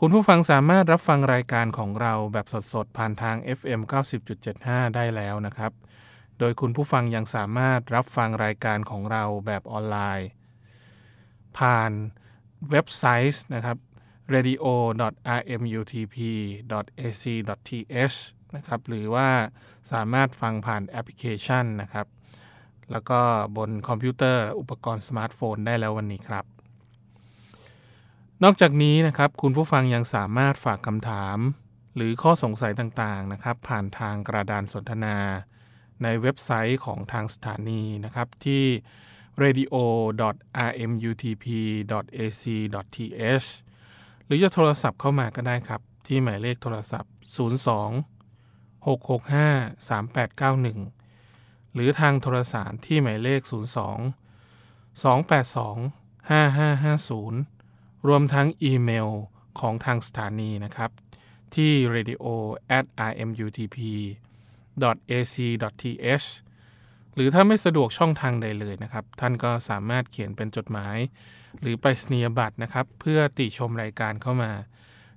คุณผู้ฟังสามารถรับฟังรายการของเราแบบสดๆ ผ่านทาง FM 90.75 ได้แล้วนะครับ โดยคุณผู้ฟังยังสามารถรับฟังรายการของเราแบบออนไลน์ ผ่านเว็บไซต์นะครับ radio.rmutp.ac.th นะครับ หรือว่าสามารถฟังผ่านแอปพลิเคชันนะครับ แล้วก็บนคอมพิวเตอร์อุปกรณ์สมาร์ทโฟนได้แล้ววันนี้ครับ นอกจากนี้นะครับคุณผู้ฟังยังสามารถฝากคำถาม หรือข้อสงสัยต่างๆนะครับผ่านทางกระดานสนทนา ในเว็บไซต์ของทางสถานีนะครับที่ radio.rmutp.ac.th หรือจะโทรศัพท์เข้ามาก็ได้ครับ ที่หมายเลขโทรศัพท์ 02 665 3891 หรือทางโทรสารที่หมายเลข 02 282 5550 รวมทั้งอีเมลของทางสถานีนะครับ ที่ radio at rmutp ac th หรือถ้าไม่สะดวกช่องทางใดเลยนะครับ ท่านก็สามารถเขียนเป็นจดหมาย หรือไปสนียบัตรนะครับ เพื่อติชมรายการเข้ามา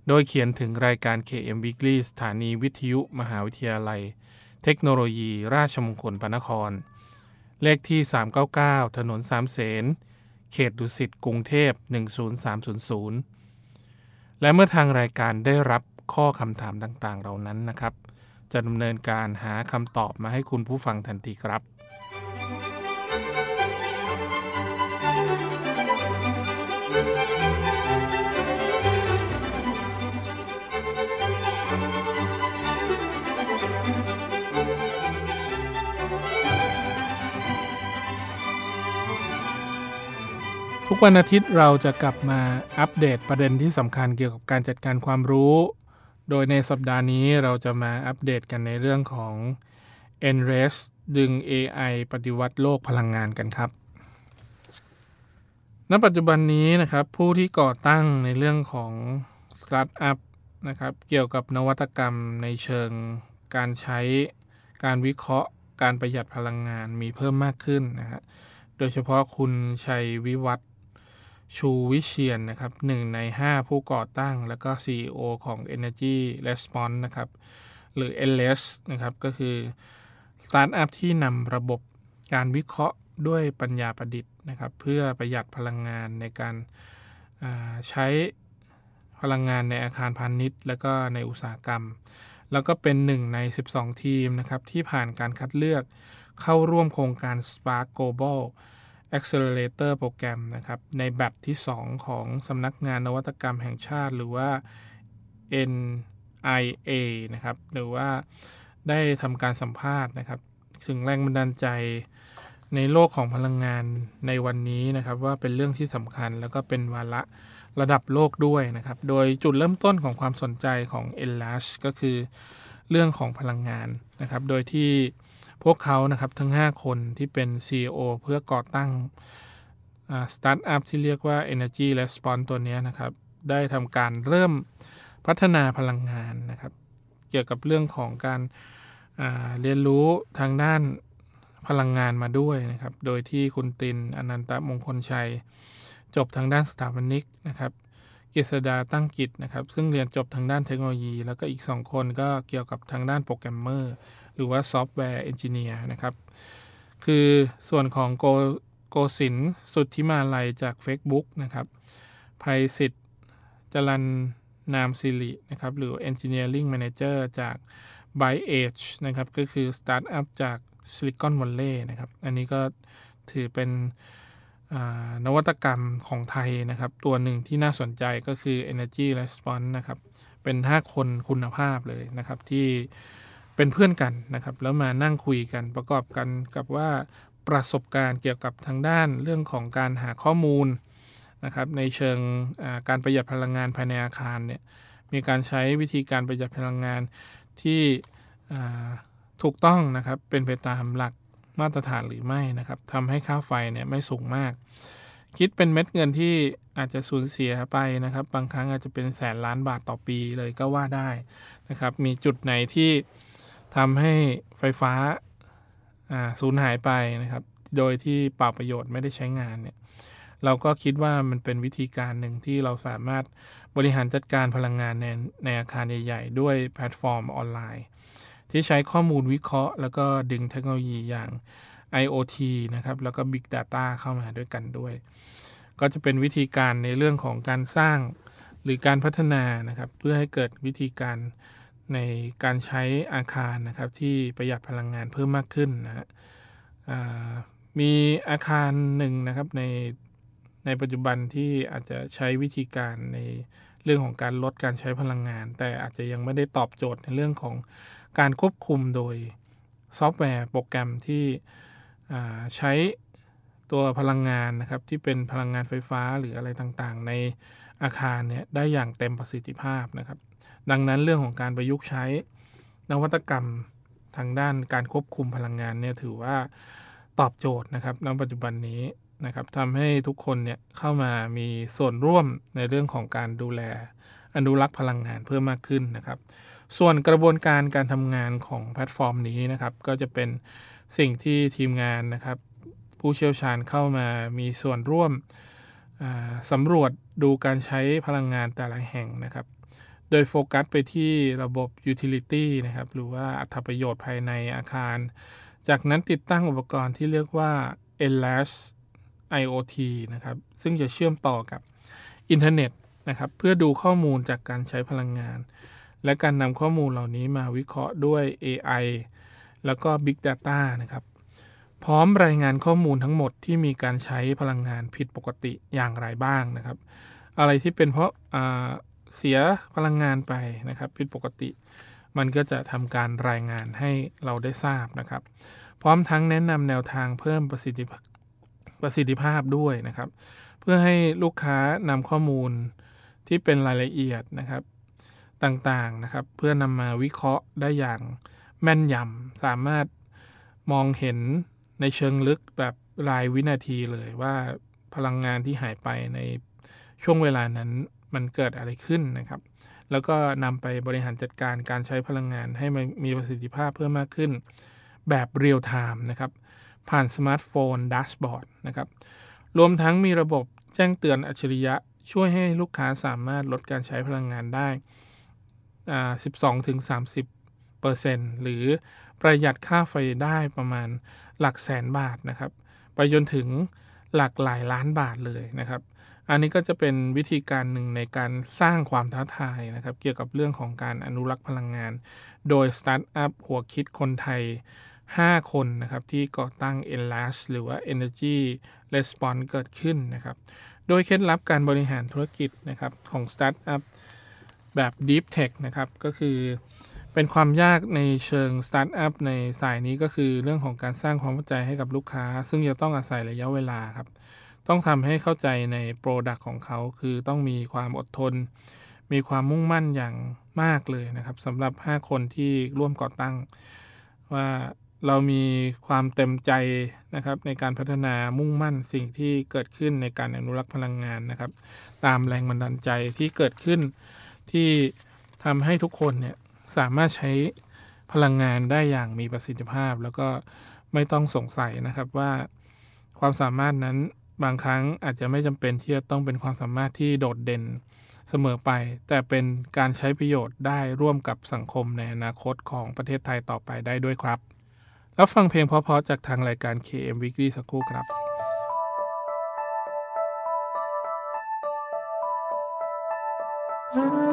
โดยเขียนถึงรายการ KM Weekly สถานีวิทยุมหาวิทยาลัย เทคโนโลยี ราชมงคลพระนคร เลขที่ 399 ถนนสามเสน ขตดุสิตกรุงเทพ 10300 และเมื่อทางรายการได้รับข้อคำถามต่างๆ เหล่านั้นนะครับ จะดำเนินการหาคำตอบมาให้คุณผู้ฟังทันทีครับ กวันอาทิตย์เราจะกลับมาอัปเดตประเด็นที่สำคัญเกี่ยวกับการจัดการความรู้ โดยในสัปดาห์นี้เราจะมาอัปเดตกันในเรื่องของ ENRES ดึง AI ปฏิวัติโลกพลังงานกันครับ ณ ปัจจุบันนี้นะครับ ผู้ที่ก่อตั้งในเรื่องของสตาร์ทอัพนะครับ เกี่ยวกับนวัตกรรมในเชิงการใช้การวิเคราะห์ การประหยัดพลังงานมีเพิ่มมากขึ้นนะฮะโดยเฉพาะคุณชัยวิวัฒ ชูวิเชียนนะครับหนึ่งใน 5 ผู้ก่อตั้ง แล้วก็ CEO ของ Energy Response นะครับหรือ LS นะครับก็คือสตาร์ทอัพที่นำระบบการวิเคราะห์ด้วยปัญญาประดิษฐ์นะครับเพื่อประหยัดพลังงานในการใช้พลังงานในอาคารพาณิชย์ และก็ในอุตสาหกรรม แล้วก็เป็นหนึ่งใน 12 ทีมนะครับที่ผ่านการคัดเลือกเข้าร่วมโครงการ Spark Global Accelerator โปรแกรมนะครับในแบตที่ 2 ของสำนักงานนวัตกรรมแห่งชาติ หรือว่า NIA นะครับหรือว่าได้ทำการสัมภาษณ์นะครับ ถึงแรงบันดาลใจในโลกของพลังงานในวันนี้นะครับว่าเป็นเรื่องที่สำคัญแล้วก็เป็นวาระระดับโลกด้วยนะครับ โดยจุดเริ่มต้นของความสนใจของ e l a s h ก็คือเรื่องของพลังงานนะครับ โดยที่ พวกเขานะครับทั้ง 5 คนที่เป็น CEO เพื่อก่อตั้งสตาร์ทอัพที่เรียกว่า Energy Response ตัวนี้นะครับ ได้ทำการเริ่มพัฒนาพลังงานนะครับ เกี่ยวกับเรื่องของการเรียนรู้ทางด้านพลังงานมาด้วยนะครับ โดยที่คุณตินอนันตมงคลชัย จบทางด้านสถาปนิกนะครับกฤษดาตั้งกิจนะครับ ซึ่งเรียนจบทางด้านเทคโนโลยี แล้วก็อีก 2 คนก็เกี่ยวกับทางด้านโปรแกรมเมอร์ หรือว่าซอฟต์แวร์เอนจิเนียร์นะครับ คือส่วนของโกโกสินสุดที่มาลัยจาก Facebook นะครับภัยสิทธิ์จรันนามสิรินะครับ หรือ Engineering Manager จาก by Age นะครับ ก็คือสตาร์ทอัพจาก Silicon Valley นะครับ อันนี้ก็ถือเป็นนวัตกรรมของไทยนะครับ ตัวหนึ่งที่น่าสนใจก็คือ Energy Response นะครับ เป็น 5 คนคุณภาพเลยนะครับ ที่ เป็นเพื่อนกันนะครับ แล้วมานั่งคุยกันประกอบกันกับว่าประสบการณ์เกี่ยวกับทางด้านเรื่องของการหาข้อมูลนะครับในเชิงการประหยัดพลังงานภายในอาคารเนี่ยมีการใช้วิธีการประหยัดพลังงานที่ถูกต้องนะครับเป็นไปตามหลักมาตรฐานหรือไม่นะครับทำให้ค่าไฟเนี่ยไม่สูงมาก คิดเป็นเม็ดเงินที่อาจจะสูญเสียไปนะครับ บางครั้งอาจจะเป็นแสนล้านบาทต่อปีเลยก็ว่าได้นะครับ มีจุดไหนที่ ทำให้ไฟฟ้าสูญหายไปนะครับ โดยที่เปล่าประโยชน์ไม่ได้ใช้งานเนี่ย เราก็คิดว่ามันเป็นวิธีการหนึ่งที่เราสามารถบริหารจัดการพลังงานในในอาคารใหญ่ๆ ด้วยแพลตฟอร์มออนไลน์ ที่ใช้ข้อมูลวิเคราะห์ แล้วก็ดึงเทคโนโลยีอย่าง IoT นะครับ แล้วก็ Big Data เข้ามาด้วยกันด้วย ก็จะเป็นวิธีการในเรื่องของการสร้างหรือการพัฒนานะครับ เพื่อให้เกิดวิธีการ ในการใช้อาคารนะครับที่ประหยัดพลังงานเพิ่มมากขึ้นนะฮะมีอาคารหนึ่งนะครับในในปัจจุบันที่อาจจะใช้วิธีการในเรื่องของการลดการใช้พลังงาน แต่อาจจะยังไม่ได้ตอบโจทย์ในเรื่องของการควบคุมโดยซอฟต์แวร์โปรแกรมที่ใช้ ตัวพลังงานนะครับที่เป็นพลังงานไฟฟ้าหรืออะไรต่างๆ ในอาคารเนี่ยได้อย่างเต็มประสิทธิภาพนะครับ ดังนั้นเรื่องของการประยุกต์ใช้นวัตกรรมทางด้านการควบคุมพลังงานเนี่ยถือว่าตอบโจทย์นะครับในปัจจุบันนี้นะครับทำให้ทุกคนเนี่ยเข้ามามีส่วนร่วมในเรื่องของการดูแลอนุรักษ์พลังงานเพิ่มมากขึ้นนะครับ ส่วนกระบวนการการทำงานของแพลตฟอร์มนี้นะครับ ก็จะเป็นสิ่งที่ทีมงานนะครับ ผู้เชี่ยวชาญเข้ามามีส่วนร่วมสำรวจดูการใช้พลังงานแต่ละแห่งนะครับ โดยโฟกัสไปที่ระบบ Utility นะครับ หรือว่าอัตประโยชน์ภายในอาคาร จากนั้นติดตั้งอุปกรณ์ที่เรียกว่า Enlace IoT นะครับ ซึ่งจะเชื่อมต่อกับอินเทอร์เน็ตนะครับ เพื่อดูข้อมูลจากการใช้พลังงาน และการนำข้อมูลเหล่านี้มาวิเคราะห์ด้วย AI แล้วก็ Big Data นะครับ พร้อมรายงานข้อมูลทั้งหมดที่มีการใช้พลังงานผิดปกติอย่างไรบ้างนะครับ อะไรที่เป็นเพราะเสียพลังงานไปนะครับ ผิดปกติ มันก็จะทำการรายงานให้เราได้ทราบนะครับ พร้อมทั้งแนะนำแนวทางเพิ่มประสิทธิประสิทธิภาพด้วยนะครับ เพื่อให้ลูกค้านำข้อมูลที่เป็นรายละเอียดนะครับต่างๆนะครับ เพื่อนำมาวิเคราะห์ได้อย่างแม่นยำสามารถมองเห็น ในเชิงลึกแบบรายวินาทีเลยว่าพลังงานที่หายไปในช่วงเวลานั้นมันเกิดอะไรขึ้นนะครับ แล้วก็นำไปบริหารจัดการการใช้พลังงานให้มันมีประสิทธิภาพเพิ่มมากขึ้น แบบเรียลไทม์นะครับ ผ่านสมาร์ทโฟน dashboard นะครับ รวมทั้งมีระบบแจ้งเตือนอัจฉริยะ ช่วยให้ลูกค้าสามารถลดการใช้พลังงานได้ 12-30% หรือประหยัดค่าไฟได้ประมาณหลักแสนบาทนะครับ ไปจนถึงหลักหลายล้านบาทเลยนะครับ อันนี้ก็จะเป็นวิธีการหนึ่งในการสร้างความท้าทายนะครับ เกี่ยวกับเรื่องของการอนุรักษ์พลังงาน โดยสตาร์ทอัพหัวคิดคนไทย 5 คนนะครับ ที่ก่อตั้ง ENRES หรือว่า Energy Response เกิดขึ้นนะครับ โดยเคล็ดลับการบริหารธุรกิจนะครับของสตาร์ทอัพแบบ Deep Tech นะครับก็คือ เป็นความยากในเชิงสตาร์ทอัพในสายนี้ก็คือเรื่องของการสร้างความเข้าใจให้กับลูกค้า ซึ่งจะต้องอาศัยระยะเวลาครับ ต้องทำให้เข้าใจใน product ของเขา คือต้องมีความอดทน มีความมุ่งมั่นอย่างมากเลยนะครับสำหรับ 5 คนที่ร่วมก่อตั้ง ว่าเรามีความเต็มใจนะครับในการพัฒนามุ่งมั่นสิ่งที่เกิดขึ้นในการอนุรักษ์พลังงานนะครับ ตามแรงบันดาลใจที่เกิดขึ้นที่ทำให้ทุกคนเนี่ย สามารถใช้พลังงานได้อย่างมีประสิทธิภาพ แล้วก็ไม่ต้องสงสัยนะครับว่าความสามารถนั้นบางครั้งอาจจะไม่จำเป็นที่จะต้องเป็นความสามารถที่โดดเด่นเสมอไป แต่เป็นการใช้ประโยชน์ได้ร่วมกับสังคมในอนาคตของประเทศไทยต่อไปได้ด้วยครับ แล้วฟังเพลงเพราะๆจากทางรายการ KM Weekly สักครู่ครับ Mm-hmm.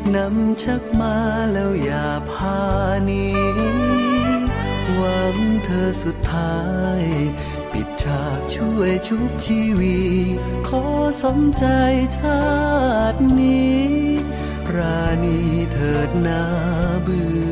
ดนำชักมาแล้วอย่าพาหนีหวังเธอสุดท้าย ปิดฉากช่วยชุบชีวีขอสมใจชาตินี้ ราณีเถิดหน้าเบื้อ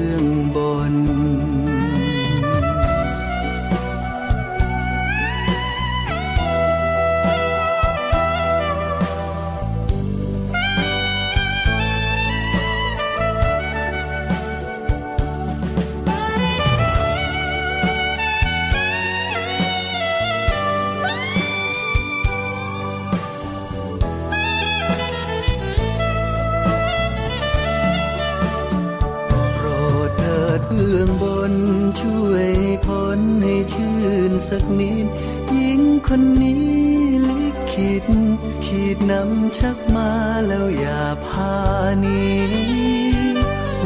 ให้ชื่นสักนิดหญิงคนนี้ลิขิตขีดนำชักมาแล้วอย่าพานี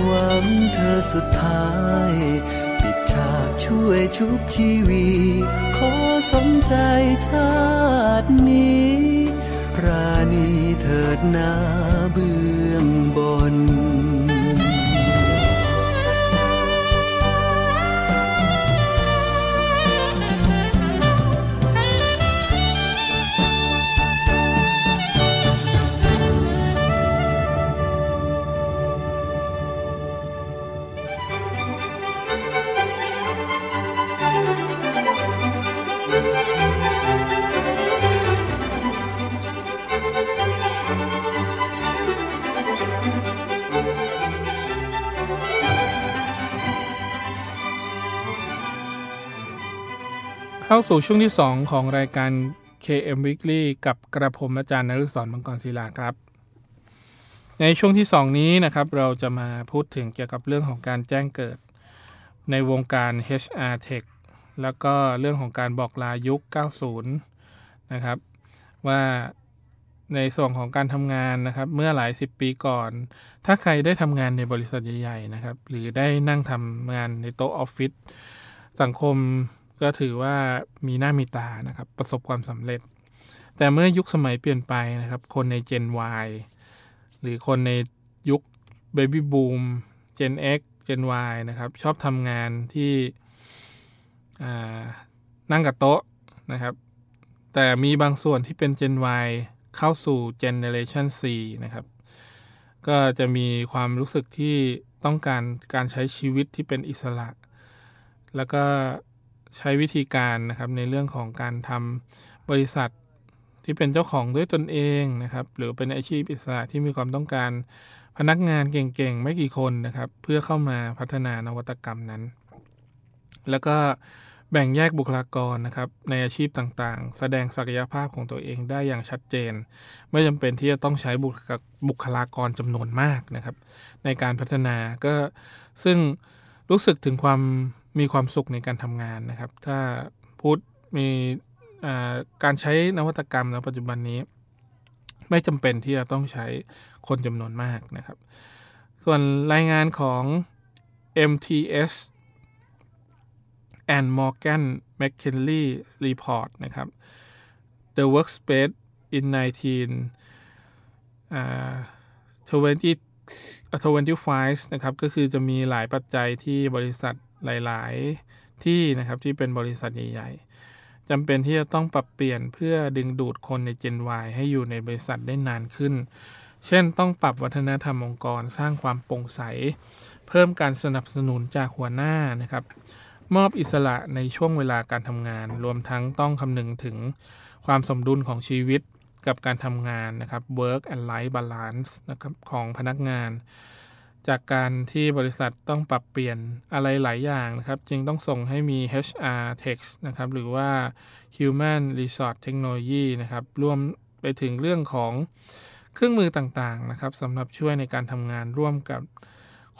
หวังเธอสุดท้าย ปิดฉากช่วยชุบชีวีขอสมใจชาตินี้ราณีเถิดหน้าเบื้องบน เข้าสู่ช่วงที่ 2 ของรายการ KM Weekly กับกระผมอาจารย์นฤศรมังกรศิลาครับ ในช่วงที่ 2 นี้นะครับ เราจะมาพูดถึงเกี่ยวกับเรื่องของการแจ้งเกิด ในวงการ HR Tech แล้วก็เรื่องของการบอกลายุค 90 นะครับ ว่าในส่วนของการทำงานนะครับ เมื่อหลายสิบปีก่อน ถ้าใครได้ทำงานในบริษัทใหญ่ๆนะครับ หรือได้นั่งทำงานในโต๊ะออฟฟิศสังคม ก็ถือว่ามีหน้ามีตานะครับ ประสบความสำเร็จ แต่เมื่อยุคสมัยเปลี่ยนไปนะครับ คนใน Gen Y หรือคนในยุค Baby Boom Gen X Gen Y นะครับ ชอบทำงานที่นั่งกับโต๊ะนะครับ แต่มีบางส่วนที่เป็น Gen Y เข้าสู่ Generation C นะครับ ก็จะมีความรู้สึกที่ต้องการการใช้ชีวิตที่เป็นอิสระ แล้วก็ ใช้วิธีการนะครับในเรื่องของการทำบริษัทที่เป็นเจ้าของด้วยตนเองนะครับ หรือเป็นอาชีพอิสระที่มีความต้องการพนักงานเก่งๆ ไม่กี่คนนะครับ เพื่อเข้ามาพัฒนานวัตกรรมนั้น แล้วก็แบ่งแยกบุคลากรนะครับ ในอาชีพต่างๆ แสดงศักยภาพของตัวเองได้อย่างชัดเจน ไม่จำเป็นที่จะต้องใช้บุคลาบุคลากรจำนวนมากนะครับ ในการพัฒนาก็ซึ่งรู้สึกถึงความ มีความสุขในการทำงานนะครับ ถ้าพูดมีการใช้นวัตกรรมในปัจจุบันนี้ ไม่จำเป็นที่จะต้องใช้คนจำนวนมากนะครับ ส่วนรายงานของ MTS and Morgan McKinley Report นะครับ The Workspace in 19อ่า25นะครับ ก็คือจะมีหลายปัจจัยที่บริษัท หลาย ๆ ที่นะครับที่เป็นบริษัทใหญ่ ๆจำเป็นที่จะต้องปรับเปลี่ยนเพื่อดึงดูดคนใน Gen Y ให้อยู่ในบริษัทได้นานขึ้น เช่น ต้องปรับวัฒนธรรมองค์กรสร้างความโปร่งใส เพิ่มการสนับสนุนจากหัวหน้านะครับมอบอิสระในช่วงเวลาการทำงาน รวมทั้งต้องคำนึงถึงความสมดุลของชีวิตกับการทำงานนะครับ work and life balance นะครับของพนักงาน จากการที่บริษัทต้องปรับเปลี่ยนอะไรหลายอย่างนะครับ จึงต้องส่งให้มี HR Text นะครับ หรือว่า Human Resource Technology นะครับ รวมไปถึงเรื่องของเครื่องมือต่างๆนะครับสำหรับช่วยในการทำงานร่วมกับ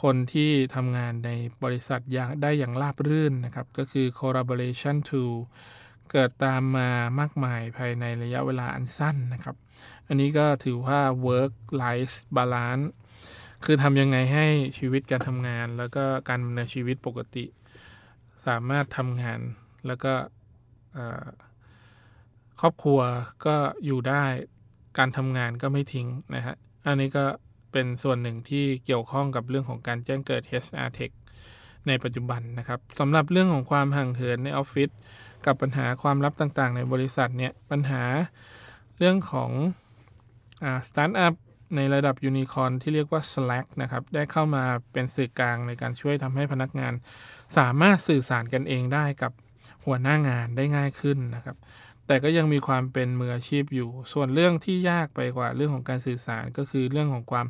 คนที่ทำงานในบริษัทยางได้อย่างราบรื่นนะครับ ก็คือ collaboration tool เกิดตามมามากมายภายในระยะเวลาอันสั้นนะครับ อันนี้ก็ถือว่า work life balance คือทำยังไงให้ชีวิตการทำงาน แล้วก็การดำเนินชีวิตปกติ สามารถทำงานแล้วก็ครอบครัวก็อยู่ได้การทำงานก็ไม่ทิ้งนะฮะ อันนี้ก็เป็นส่วนหนึ่งที่เกี่ยวข้องกับเรื่องของการแจ้งเกิด HR Tech ในปัจจุบันนะครับสำหรับเรื่องของความห่างเหินในออฟฟิศกับปัญหาความลับต่างๆ ในบริษัทเนี่ยปัญหาเรื่องของสตาร์ทอัพ ในระดับยูนิคอนที่เรียกว่า Slack นะครับได้เข้ามาเป็นสื่อกลางในการช่วยทำให้พนักงาน สามารถสื่อสารกันเองได้กับหัวหน้างานได้ง่ายขึ้นนะครับ แต่ก็ยังมีความเป็นมืออาชีพอยู่ ส่วนเรื่องที่ยากไปกว่าเรื่องของการสื่อสารก็คือเรื่องของความ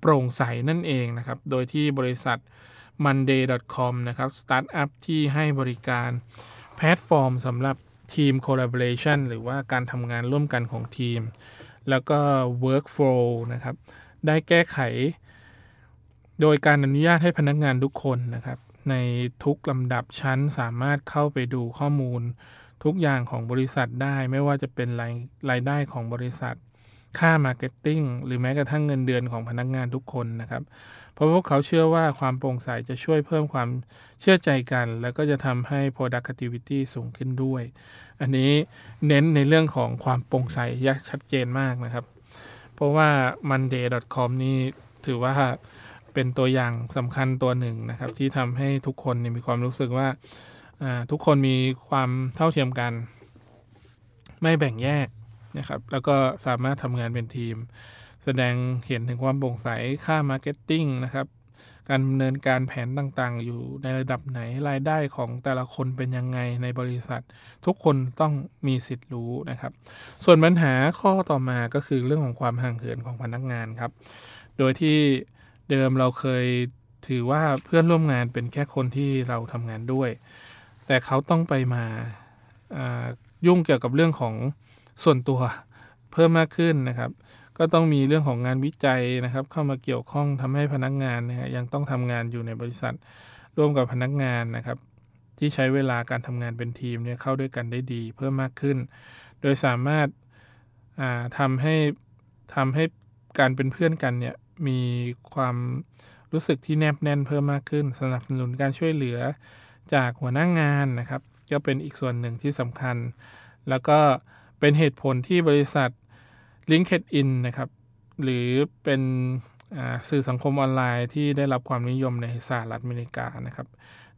โปร่งใสนั่นเองนะครับ โดยที่บริษัท monday.com นะครับสตาร์ทอัพที่ให้บริการแพลตฟอร์มสำหรับทีม collaboration หรือว่าการทำงานร่วมกันของทีม แล้วก็ workflow นะครับ ได้แก้ไข โดยการอนุญาตให้พนักงานทุกคนนะครับ ในทุกลำดับชั้นสามารถเข้าไปดูข้อมูลทุกอย่างของบริษัทได้ ไม่ว่าจะเป็นรายรายได้ของบริษัท ค่า marketing หรือแม้กระทั่งเงินเดือนของพนักงานทุกคนนะครับ เพราะพวกเขาเชื่อว่าความโปร่งใสจะช่วยเพิ่มความเชื่อใจกัน แล้วก็จะทำให้ productivity สูงขึ้นด้วย อันนี้เน้นในเรื่องของความโปร่งใสอย่างชัดเจนมากนะครับ เพราะว่า monday.com นี่ถือว่าเป็นตัวอย่างสำคัญตัวหนึ่งนะครับ ที่ทำให้ทุกคนมีความรู้สึกว่าทุกคนมีความเท่าเทียมกัน ไม่แบ่งแยก นะครับแล้วก็สามารถทำงานเป็นทีม แสดงเห็นถึงความโปร่งใสค่า marketing นะครับการดำเนินการแผนต่างๆ อยู่ในระดับไหนรายได้ของแต่ละคนเป็นยังไงในบริษัท ทุกคนต้องมีสิทธิ์รู้นะครับ ส่วนปัญหาข้อต่อมาก็คือเรื่องของความห่างเหินของพนักงานครับ โดยที่เดิมเราเคยถือว่าเพื่อนร่วมงานเป็นแค่คนที่เราทำงานด้วย แต่เขาต้องไปมายุ่งเกี่ยวกับเรื่องของ ส่วนตัวเพิ่มมากขึ้นนะครับ ก็ต้องมีเรื่องของงานวิจัยนะครับ เข้ามาเกี่ยวข้องทำให้พนักงานนะฮะยังต้องทำงานอยู่ในบริษัท ร่วมกับพนักงานนะครับ ที่ใช้เวลาการทำงานเป็นทีมเนี่ยเข้าด้วยกันได้ดี เพิ่มมากขึ้น โดยสามารถทำให้ทำให้การเป็นเพื่อนกันเนี่ยมีความรู้สึกที่แนบแน่นเพิ่มมากขึ้น สนับสนุนการช่วยเหลือจากหัวหน้างงานนะครับ ก็เป็นอีกส่วนหนึ่งที่สำคัญ แล้วก็ เป็นเหตุผลที่บริษัท LinkedIn นะครับ หรือเป็นสื่อสังคมออนไลน์ที่ได้รับความนิยมในสหรัฐอเมริกานะครับ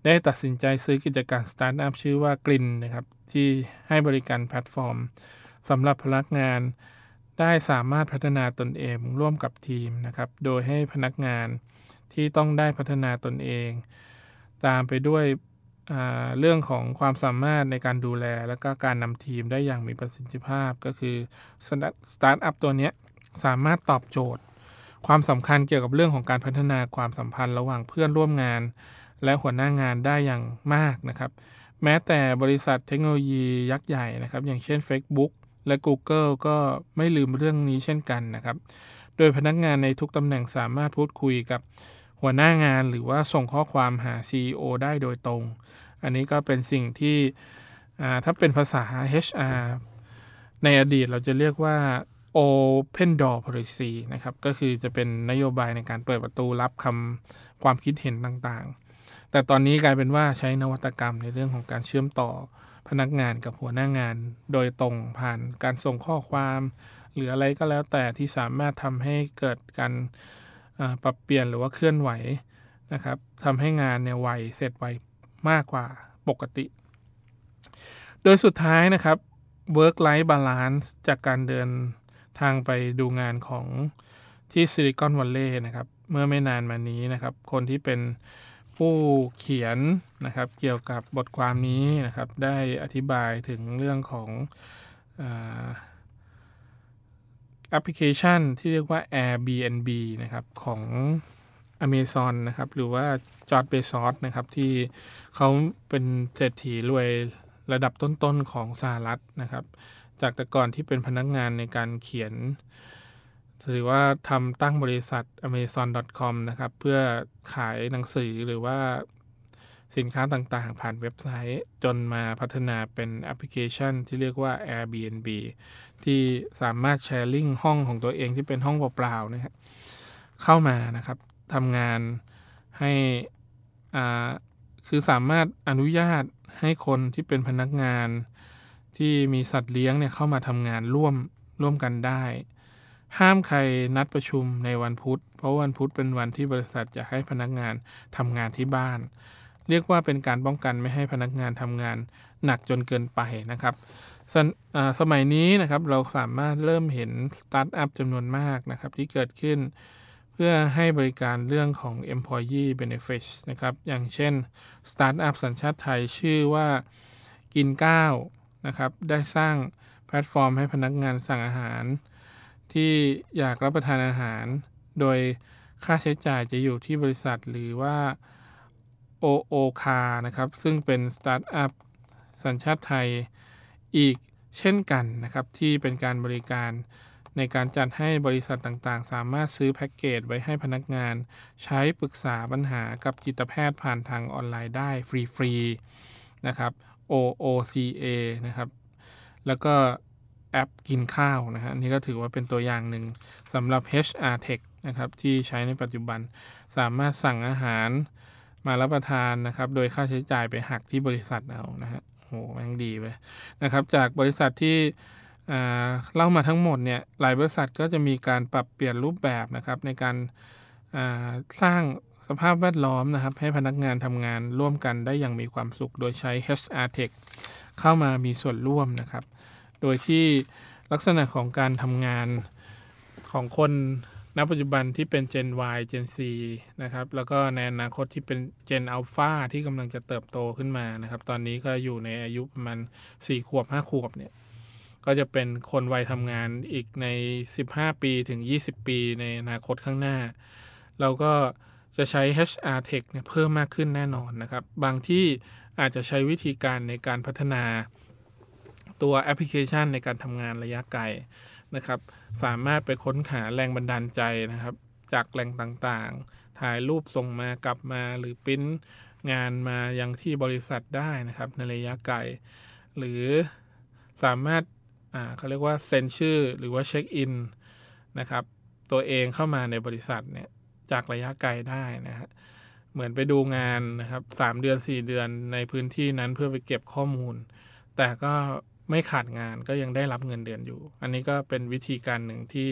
ได้ตัดสินใจซื้อกิจการสตาร์ทอัพชื่อว่ากลินนะครับ ที่ให้บริการแพลตฟอร์มสำหรับพนักงานได้สามารถพัฒนาตนเองร่วมกับทีมนะครับ โดยให้พนักงานที่ต้องได้พัฒนาตนเอง ตามไปด้วย เรื่องของความสามารถในการดูแล และก็การนำทีมได้อย่างมีประสิทธิภาพก็คือสตาร์ทอัพตัวนี้สามารถตอบโจทย์ ความสำคัญเกี่ยวกับเรื่องของการพัฒนาความสัมพันธ์ระหว่างเพื่อนร่วมงาน และหัวหน้างานได้อย่างมากนะครับ แม้แต่บริษัทเทคโนโลยียักษ์ใหญ่นะครับ อย่างเช่น Facebook และ Google ก็ไม่ลืมเรื่องนี้เช่นกันนะครับ โดยพนักงานในทุกตำแหน่งสามารถพูดคุยกับ หัวหน้างานหรือว่าส่งข้อความหา CEO ได้โดยตรง อันนี้ก็เป็นสิ่งที่ถ้าเป็นภาษา HR ในอดีตเราจะเรียกว่า Open Door Policy นะครับ ก็คือจะเป็นนโยบายในการเปิดประตูรับคำความคิดเห็นต่างๆ แต่ตอนนี้กลายเป็นว่าใช้นวัตกรรมในเรื่องของการเชื่อมต่อพนักงานกับหัวหน้างาน โดยตรงผ่านการส่งข้อความ หรืออะไรก็แล้วแต่ที่สามารถทำให้เกิดการ ปรับเปลี่ยนหรือว่าเคลื่อนไหวนะครับทำให้งานเนี่ยไวเสร็จไวมากกว่าปกติ โดยสุดท้ายนะครับ work life balance จากการเดินทางไปดูงานของที่ซิลิคอนวัลเลย์นะครับ เมื่อไม่นานมานี้นะครับ คนที่เป็นผู้เขียนนะครับ เกี่ยวกับบทความนี้นะครับ ได้อธิบายถึงเรื่องของ แอปพลิเคชันที่เรียกว่า Airbnb นะครับของ Amazon นะครับหรือว่าจอร์ดเบซอสนะครับที่เขาเป็นเศรษฐีรวยระดับต้นๆของสหรัฐนะครับ จากแต่ก่อนที่เป็นพนักงานในการเขียน หรือว่าทำตั้งบริษัท amazon.com นะครับ เพื่อขายหนังสือหรือว่า สินค้าต่างๆ ผ่านเว็บไซต์ จนมาพัฒนาเป็นแอปพลิเคชันที่เรียกว่า Airbnb ที่สามารถแชร์ลิงห้องของตัวเองที่เป็นห้องเปล่าๆนะครับเข้ามานะครับทำงานให้อ่าคือสามารถอนุญาตให้คนที่เป็นพนักงาน ที่มีสัตว์เลี้ยงเนี่ยเข้ามาทำงานร่วมร่วมกันได้ ห้ามใครนัดประชุมในวันพุธ เพราะวันพุธเป็นวันที่บริษัทอยากให้พนักงานทำงานที่บ้าน เรียกว่าเป็นการป้องกันไม่ให้พนักงานทำงานหนักจนเกินไปนะครับสสมัยนี้นะครับเราสามารถเริ่มเห็นสตาร์ทอัพจำนวนมากนะครับที่เกิดขึ้น เพื่อให้บริการเรื่องของ employee benefits นะครับอย่างเช่นสตาร์ทอัพสัญชาติไทยชื่อว่ากินก้าวนะครับได้สร้างแพลตฟอร์มให้พนักงานสั่งอาหาร ที่อยากรับประทานอาหาร โดยค่าใช้จ่ายจะอยู่ที่บริษัทหรือว่า OOK นะครับ ซึ่งเป็นสตาร์ทอัพสัญชาติไทยอีกเช่นกันนะครับ ที่เป็นการบริการในการจัดให้บริษัทต่างๆ สามารถซื้อแพ็กเกจไว้ให้พนักงาน ใช้ปรึกษาปัญหากับจิตแพทย์ผ่านทางออนไลน์ได้ฟรีๆนะครับ OOCA นะครับ แล้วก็แอปกินข้าวนะฮะนี่ก็ถือว่าเป็นตัวอย่างหนึ่งสำหรับ HR Tech นะครับ ที่ใช้ในปัจจุบันสามารถสั่งอาหาร มารับประทานนะครับ โดยค่าใช้จ่ายไปหักที่บริษัทเอานะฮะโหแม่งดีไปนะครับ จากบริษัทที่เล่ามาทั้งหมดเนี่ยหลายบริษัทก็จะมีการปรับเปลี่ยนรูปแบบนะครับ ในการสร้างสภาพแวดล้อมนะครับ ให้พนักงานทำงานร่วมกันได้อย่างมีความสุข โดยใช้ HR Tech เข้ามามีส่วนร่วมนะครับ โดยที่ลักษณะของการทำงานของคน ณปัจจุบันที่เป็น Gen Y Gen C นะครับ แล้วก็ในอนาคตที่เป็น Gen Alpha ที่กำลังจะเติบโตขึ้นมานะครับ ตอนนี้ก็อยู่ในอายุประมาณ 4 ขวบ 5 ขวบเนี่ย ก็จะเป็นคนวัยทำงานอีกใน 15 ปีถึง 20 ปีในอนาคตข้างหน้า เราก็จะใช้ HR Tech เนี่ยเพิ่มมากขึ้นแน่นอนนะครับ บางที่อาจจะใช้วิธีการในการพัฒนาตัวแอปพลิเคชันในการทำงานระยะไกล นะครับ สามารถไปค้นหาแรงบันดาลใจนะครับ จากแหล่งต่างๆ ถ่ายรูปส่งมากลับมาหรือปิ้นงานมายังที่บริษัทได้นะครับ ในระยะไกล หรือสามารถาเขาเรียกว่าเซ็นชื่อหรือว่าเช็คอินนะครับ ตัวเองเข้ามาในบริษัทเนี่ยจากระยะไกลได้นะฮะเหมือนไปดูงานนะครับสามเดือนสี่เดือนในพื้นที่นั้นเพื่อไปเก็บข้อมูล แต่ก็ ไม่ขาดงานก็ยังได้รับเงินเดือนอยู่ อันนี้ก็เป็นวิธีการหนึ่งที่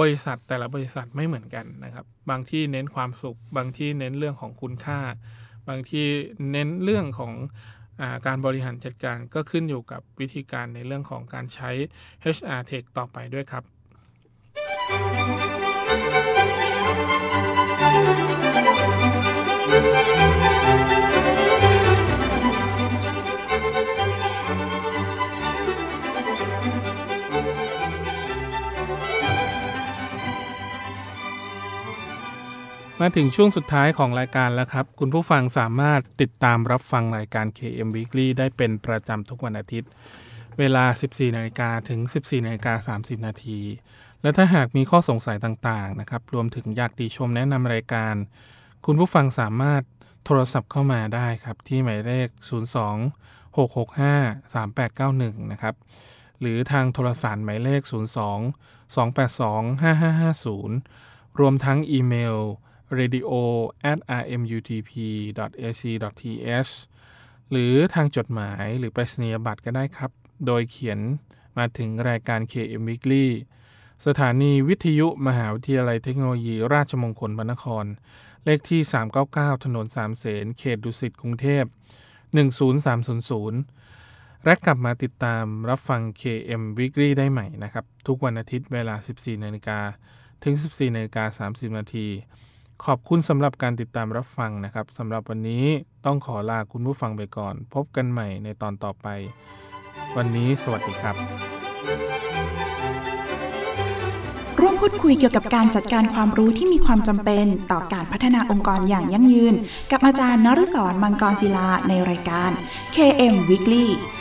บริษัทแต่ละบริษัทไม่เหมือนกันนะครับ บางที่เน้นความสุข บางที่เน้นเรื่องของคุณค่า บางที่เน้นเรื่องของอาการบริหารจัดการก็ขึ้นอยู่กับวิธีการในเรื่องของการใช้ HR Tech ต่อไปด้วยครับ ถึงช่วงสุดท้ายของรายการแล้วครับ คุณผู้ฟังสามารถติดตามรับฟังรายการ KM Weekly ได้เป็นประจำทุกวันอาทิตย์ เวลา 14นาฬิกาถึง 14นาฬิกา30 นาที และถ้าหากมีข้อสงสัยต่างๆนะครับรวมถึงอยากติชมแนะนำรายการ คุณผู้ฟังสามารถโทรศัพท์เข้ามาได้ครับ ที่หมายเลข 02 665 3891 นะครับหรือทางโทรศัพท์หมายเลข 02 282 5550 รวมทั้งอีเมล radio at rmutp ac th หรือทางจดหมายหรือไปรษณียบัตรก็ได้ครับ โดยเขียนมาถึงรายการ KM Weekly สถานีวิทยุมหาวิทยาลัยเทคโนโลยี ราชมงคลพระนคร เลขที่ 399 ถนนสามเสนเขตดุสิตกรุงเทพ 10300 และกลับมาติดตามรับฟัง KM Weekly ได้ใหม่นะครับ ทุกวันอาทิตย์เวลา 14นาฬิกาถึง 14นาฬิกา30นาที ขอบคุณสำหรับการติดตามรับฟังนะครับสำหรับวันนี้ต้องขอลาคุณผู้ฟังไปก่อน พบกันใหม่ในตอนต่อไป วันนี้สวัสดีครับ ร่วมพูดคุยเกี่ยวกับการจัดการความรู้ที่มีความจำเป็นต่อการพัฒนาองค์กรอย่างยั่งยืน กับอาจารย์นฤศรมังกรศิลาในรายการ KM Weekly